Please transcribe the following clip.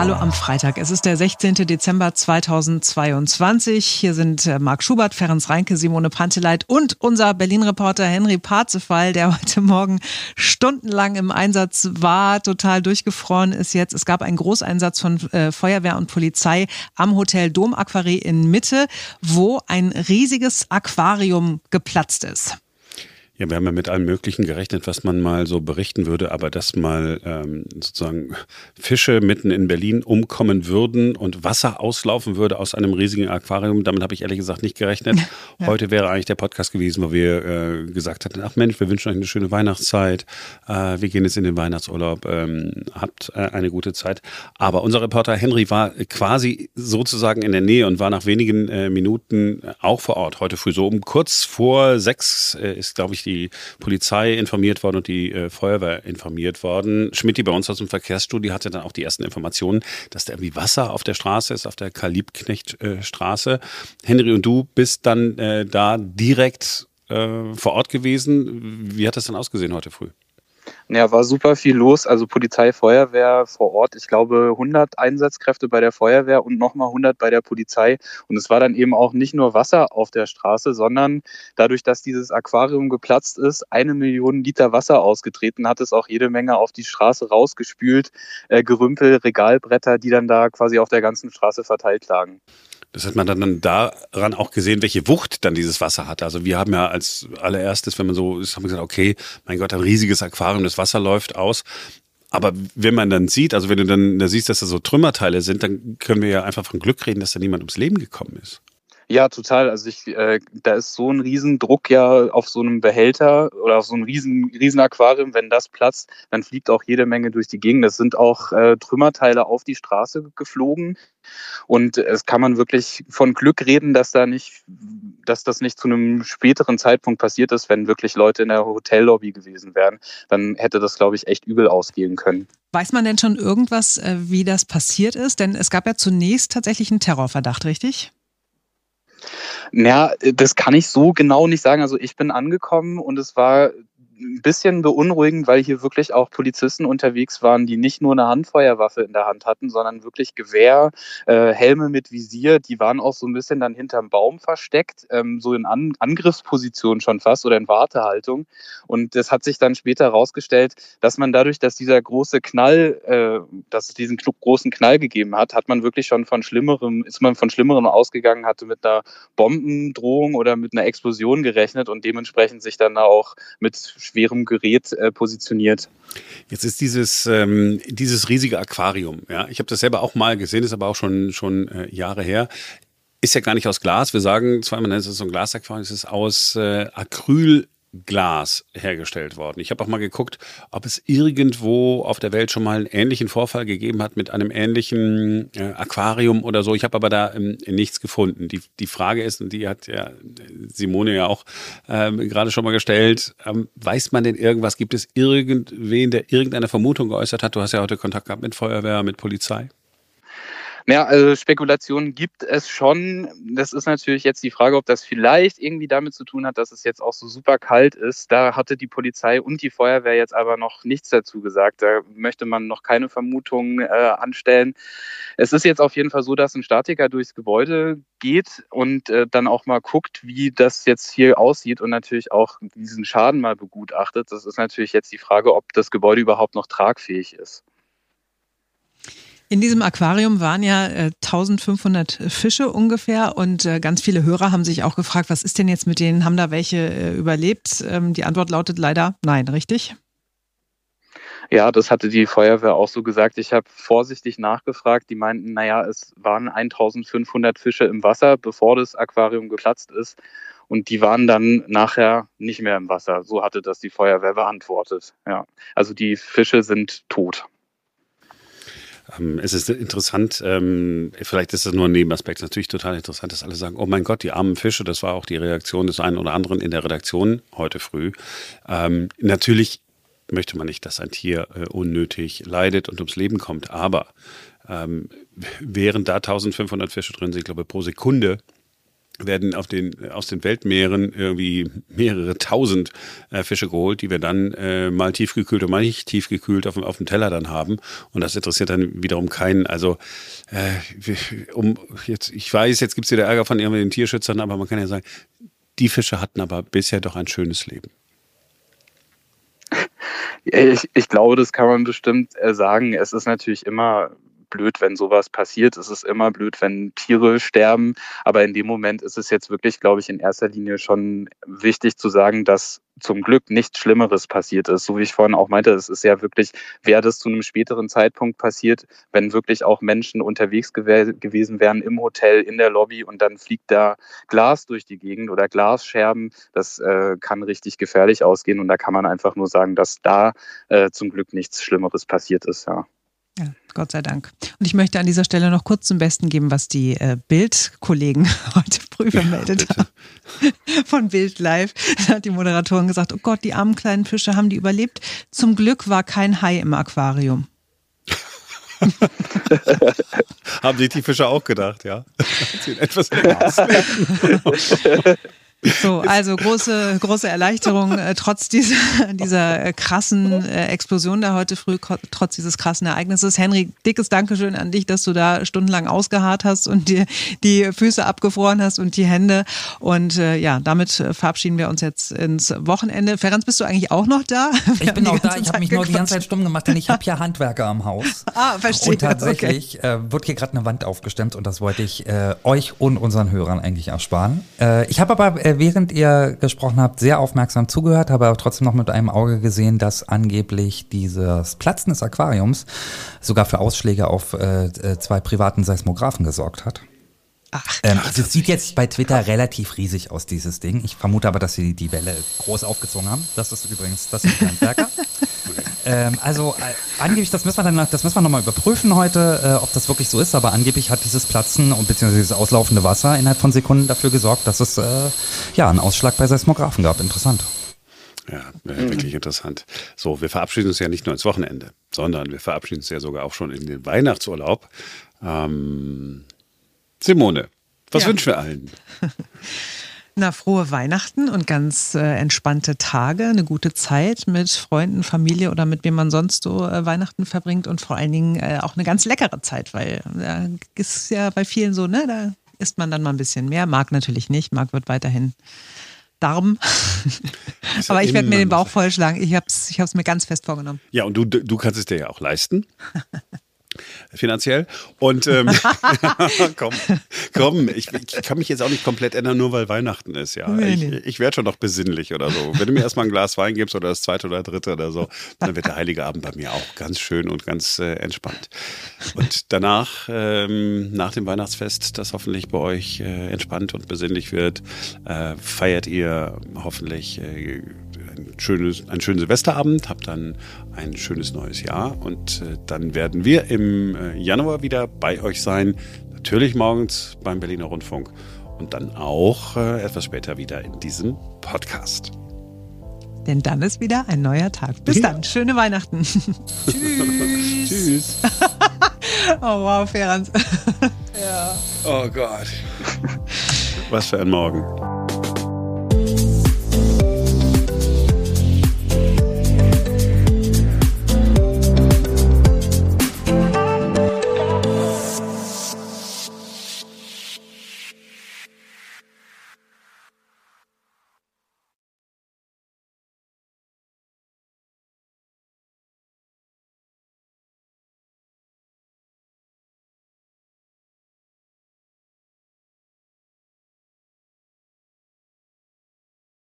Hallo am Freitag. Es ist der 16. Dezember 2022. Hier sind äh, Marc Schubert, Ferenc Reinke, Simone Panteleit und unser Berlin-Reporter Henry Parzefall, der heute Morgen stundenlang im Einsatz war, total durchgefroren ist jetzt. Es gab einen Großeinsatz von äh, Feuerwehr und Polizei am Hotel Dom Aquarie in Mitte, wo ein riesiges Aquarium geplatzt ist. Ja, wir haben ja mit allem Möglichen gerechnet, was man mal so berichten würde, aber dass mal ähm, sozusagen Fische mitten in Berlin umkommen würden und Wasser auslaufen würde aus einem riesigen Aquarium, damit habe ich ehrlich gesagt nicht gerechnet. Ja. Heute wäre eigentlich der Podcast gewesen, wo wir äh, gesagt hatten, ach Mensch, wir wünschen euch eine schöne Weihnachtszeit, äh, wir gehen jetzt in den Weihnachtsurlaub, ähm, habt äh, eine gute Zeit. Aber unser Reporter Henry war quasi sozusagen in der Nähe und war nach wenigen äh, Minuten auch vor Ort. Heute früh so um kurz vor sechs äh, ist, glaube ich, die die Polizei informiert worden und die äh, Feuerwehr informiert worden. Schmidt, die bei uns aus dem Verkehrsstudio, hatte dann auch die ersten Informationen, dass da irgendwie Wasser auf der Straße ist, auf der Kalibknecht-Straße. Äh, Henry und du bist dann äh, da direkt äh, vor Ort gewesen. Wie hat das dann ausgesehen heute früh? Ja, war super viel los. Also Polizei, Feuerwehr vor Ort. Ich glaube 100 Einsatzkräfte bei der Feuerwehr und nochmal 100 bei der Polizei. Und es war dann eben auch nicht nur Wasser auf der Straße, sondern dadurch, dass dieses Aquarium geplatzt ist, eine Million Liter Wasser ausgetreten, hat es auch jede Menge auf die Straße rausgespült. Äh, Gerümpel, Regalbretter, die dann da quasi auf der ganzen Straße verteilt lagen. Das hat man dann daran auch gesehen, welche Wucht dann dieses Wasser hat. Also wir haben ja als allererstes, wenn man so ist, haben wir gesagt, okay, mein Gott, ein riesiges Aquarium, das Wasser läuft aus. Aber wenn man dann sieht, also wenn du dann da siehst, dass da so Trümmerteile sind, dann können wir ja einfach von Glück reden, dass da niemand ums Leben gekommen ist. Ja, total. Also ich, äh, da ist so ein Riesendruck ja auf so einem Behälter oder auf so einem riesen, riesen Aquarium. Wenn das platzt, dann fliegt auch jede Menge durch die Gegend. Es sind auch äh, Trümmerteile auf die Straße geflogen. Und es kann man wirklich von Glück reden, dass da nicht, dass das nicht zu einem späteren Zeitpunkt passiert ist, wenn wirklich Leute in der Hotellobby gewesen wären. Dann hätte das, glaube ich, echt übel ausgehen können. Weiß man denn schon irgendwas, äh, wie das passiert ist? Denn es gab ja zunächst tatsächlich einen Terrorverdacht, richtig? Ja, das kann ich so genau nicht sagen. Also ich bin angekommen und es war ein bisschen beunruhigend, weil hier wirklich auch Polizisten unterwegs waren, die nicht nur eine Handfeuerwaffe in der Hand hatten, sondern wirklich Gewehr, äh, Helme mit Visier. Die waren auch so ein bisschen dann hinterm Baum versteckt, ähm, so in An Angriffsposition schon fast oder in Wartehaltung. Und das hat sich dann später herausgestellt, dass man dadurch, dass dieser große Knall, äh, dass es diesen großen Knall gegeben hat, hat man wirklich schon von Schlimmerem, ist man von Schlimmerem ausgegangen, hatte mit einer Bombendrohung oder mit einer Explosion gerechnet und dementsprechend sich dann auch mit schwerem Gerät äh, positioniert. Jetzt ist dieses, ähm, dieses riesige Aquarium, ja, ich habe das selber auch mal gesehen, ist aber auch schon, schon äh, Jahre her. Ist ja gar nicht aus Glas. Wir sagen zweimal, es ist so ein Glasaquarium, es ist aus äh, Acryl Glas hergestellt worden. Ich habe auch mal geguckt, ob es irgendwo auf der Welt schon mal einen ähnlichen Vorfall gegeben hat mit einem ähnlichen äh, Aquarium oder so. Ich habe aber da ähm, nichts gefunden. Die, die Frage ist, und die hat ja Simone ja auch ähm, gerade schon mal gestellt, ähm, weiß man denn irgendwas? Gibt es irgendwen, der irgendeine Vermutung geäußert hat? Du hast ja heute Kontakt gehabt mit Feuerwehr, mit Polizei. Ja, also Spekulationen gibt es schon. Das ist natürlich jetzt die Frage, ob das vielleicht irgendwie damit zu tun hat, dass es jetzt auch so super kalt ist. Da hatte die Polizei und die Feuerwehr jetzt aber noch nichts dazu gesagt. Da möchte man noch keine Vermutungen äh, anstellen. Es ist jetzt auf jeden Fall so, dass ein Statiker durchs Gebäude geht und äh, dann auch mal guckt, wie das jetzt hier aussieht und natürlich auch diesen Schaden mal begutachtet. Das ist natürlich jetzt die Frage, ob das Gebäude überhaupt noch tragfähig ist. In diesem Aquarium waren ja äh, 1500 Fische ungefähr und äh, ganz viele Hörer haben sich auch gefragt, was ist denn jetzt mit denen? Haben da welche äh, überlebt? Ähm, die Antwort lautet leider nein, richtig? Ja, das hatte die Feuerwehr auch so gesagt. Ich habe vorsichtig nachgefragt. Die meinten, naja, es waren 1500 Fische im Wasser, bevor das Aquarium geplatzt ist. Und die waren dann nachher nicht mehr im Wasser. So hatte das die Feuerwehr beantwortet. Ja, also die Fische sind tot. Ähm, es ist interessant, ähm, vielleicht ist das nur ein Nebenaspekt, natürlich total interessant, dass alle sagen, oh mein Gott, die armen Fische, das war auch die Reaktion des einen oder anderen in der Redaktion heute früh. Ähm, natürlich möchte man nicht, dass ein Tier äh, unnötig leidet und ums Leben kommt, aber während da 1500 Fische drin sind, ich glaube pro Sekunde werden auf den, aus den Weltmeeren irgendwie mehrere tausend äh, Fische geholt, die wir dann äh, mal tiefgekühlt und mal nicht tiefgekühlt auf, auf dem Teller dann haben. Und das interessiert dann wiederum keinen. Also äh, um jetzt, ich weiß, jetzt gibt's wieder Ärger von irgendwelchen Tierschützern, aber man kann ja sagen, die Fische hatten aber bisher doch ein schönes Leben. Ich, ich glaube, das kann man bestimmt äh, sagen. Es ist natürlich immer blöd, wenn sowas passiert. Es ist immer blöd, wenn Tiere sterben. Aber in dem Moment ist es jetzt wirklich, glaube ich, in erster Linie schon wichtig zu sagen, dass zum Glück nichts Schlimmeres passiert ist. So wie ich vorhin auch meinte, es ist ja wirklich, wäre das zu einem späteren Zeitpunkt passiert, wenn wirklich auch Menschen unterwegs gew gewesen wären im Hotel, in der Lobby und dann fliegt da Glas durch die Gegend oder Glasscherben. Das äh, kann richtig gefährlich ausgehen und da kann man einfach nur sagen, dass da äh, zum Glück nichts Schlimmeres passiert ist, ja. Gott sei Dank. Und ich möchte an dieser Stelle noch kurz zum Besten geben, was die äh, Bild-Kollegen heute früh vermeldet ja, haben. Von Bild Live. Da hat die Moderatorin gesagt, oh Gott, die armen kleinen Fische haben die überlebt. Zum Glück war kein Hai im Aquarium. haben sich die Fische auch gedacht, ja. etwas So, also große, große Erleichterung, äh, trotz dieser, dieser äh, krassen äh, Explosion da heute früh, trotz dieses krassen Ereignisses. Henry, dickes Dankeschön an dich, dass du da stundenlang ausgeharrt hast und dir die Füße abgefroren hast und die Hände. Und äh, ja, damit verabschieden wir uns jetzt ins Wochenende. Ferenc, bist du eigentlich auch noch da? Wir ich bin auch da, ich habe mich nur die ganze Zeit stumm gemacht, denn ich habe hier Handwerker am Haus. Ah, verstehe. Und tatsächlich okay. äh, wird hier gerade eine Wand aufgestemmt und das wollte ich äh, euch und unseren Hörern eigentlich ersparen. Äh, ich habe aber äh, während ihr gesprochen habt, sehr aufmerksam zugehört, habe aber trotzdem noch mit einem Auge gesehen, dass angeblich dieses Platzen des Aquariums sogar für Ausschläge auf äh, äh zwei privaten Seismographen gesorgt hat. Ach, ähm, das sieht jetzt bei Twitter relativ riesig aus, dieses Ding. Ich vermute aber, dass sie die Welle groß aufgezogen haben. Das ist übrigens, das ist ein Werker. ähm, also äh, angeblich, das müssen wir dann, das müssen wir nochmal überprüfen heute, äh, ob das wirklich so ist. Aber angeblich hat dieses Platzen und beziehungsweise dieses auslaufende Wasser innerhalb von Sekunden dafür gesorgt, dass es äh, ja einen Ausschlag bei Seismographen gab. Interessant. Ja, wirklich interessant. So, wir verabschieden uns ja nicht nur ins Wochenende, sondern wir verabschieden uns ja sogar auch schon in den Weihnachtsurlaub. Ähm, Simone, was ja. wünschen wir allen? Na, frohe Weihnachten und ganz äh, entspannte Tage, eine gute Zeit mit Freunden, Familie oder mit wem man sonst so äh, Weihnachten verbringt und vor allen Dingen äh, auch eine ganz leckere Zeit, weil da ist ja bei vielen so, ne, da isst man dann mal ein bisschen mehr. Marc natürlich nicht, Marc wird weiterhin Darm. Aber ich werde mir den Bauch vollschlagen. Ich habe es ich mir ganz fest vorgenommen. Ja, und du, du kannst es dir ja auch leisten. finanziell. Und ähm, komm, komm, ich, ich, kann mich jetzt auch nicht komplett ändern, nur weil Weihnachten ist, ja. Nee, ich, nee. ich werde schon noch besinnlich oder so. Wenn du mir erstmal ein Glas Wein gibst oder das zweite oder dritte oder so, dann wird der Heilige Abend bei mir auch ganz schön und ganz äh, entspannt. Und danach, ähm, nach dem Weihnachtsfest, das hoffentlich bei euch äh, entspannt und besinnlich wird, äh, feiert ihr hoffentlich äh, ein schönes, einen schönen Silvesterabend, habt dann ein schönes neues Jahr und äh, dann werden wir im äh, Januar wieder bei euch sein. Natürlich morgens beim Berliner Rundfunk und dann auch äh, etwas später wieder in diesem Podcast. Denn dann ist wieder ein neuer Tag. Bis ja. dann. Schöne Weihnachten. Tschüss. Tschüss. oh wow, Ferenc. ja. Oh Gott. Was für ein Morgen.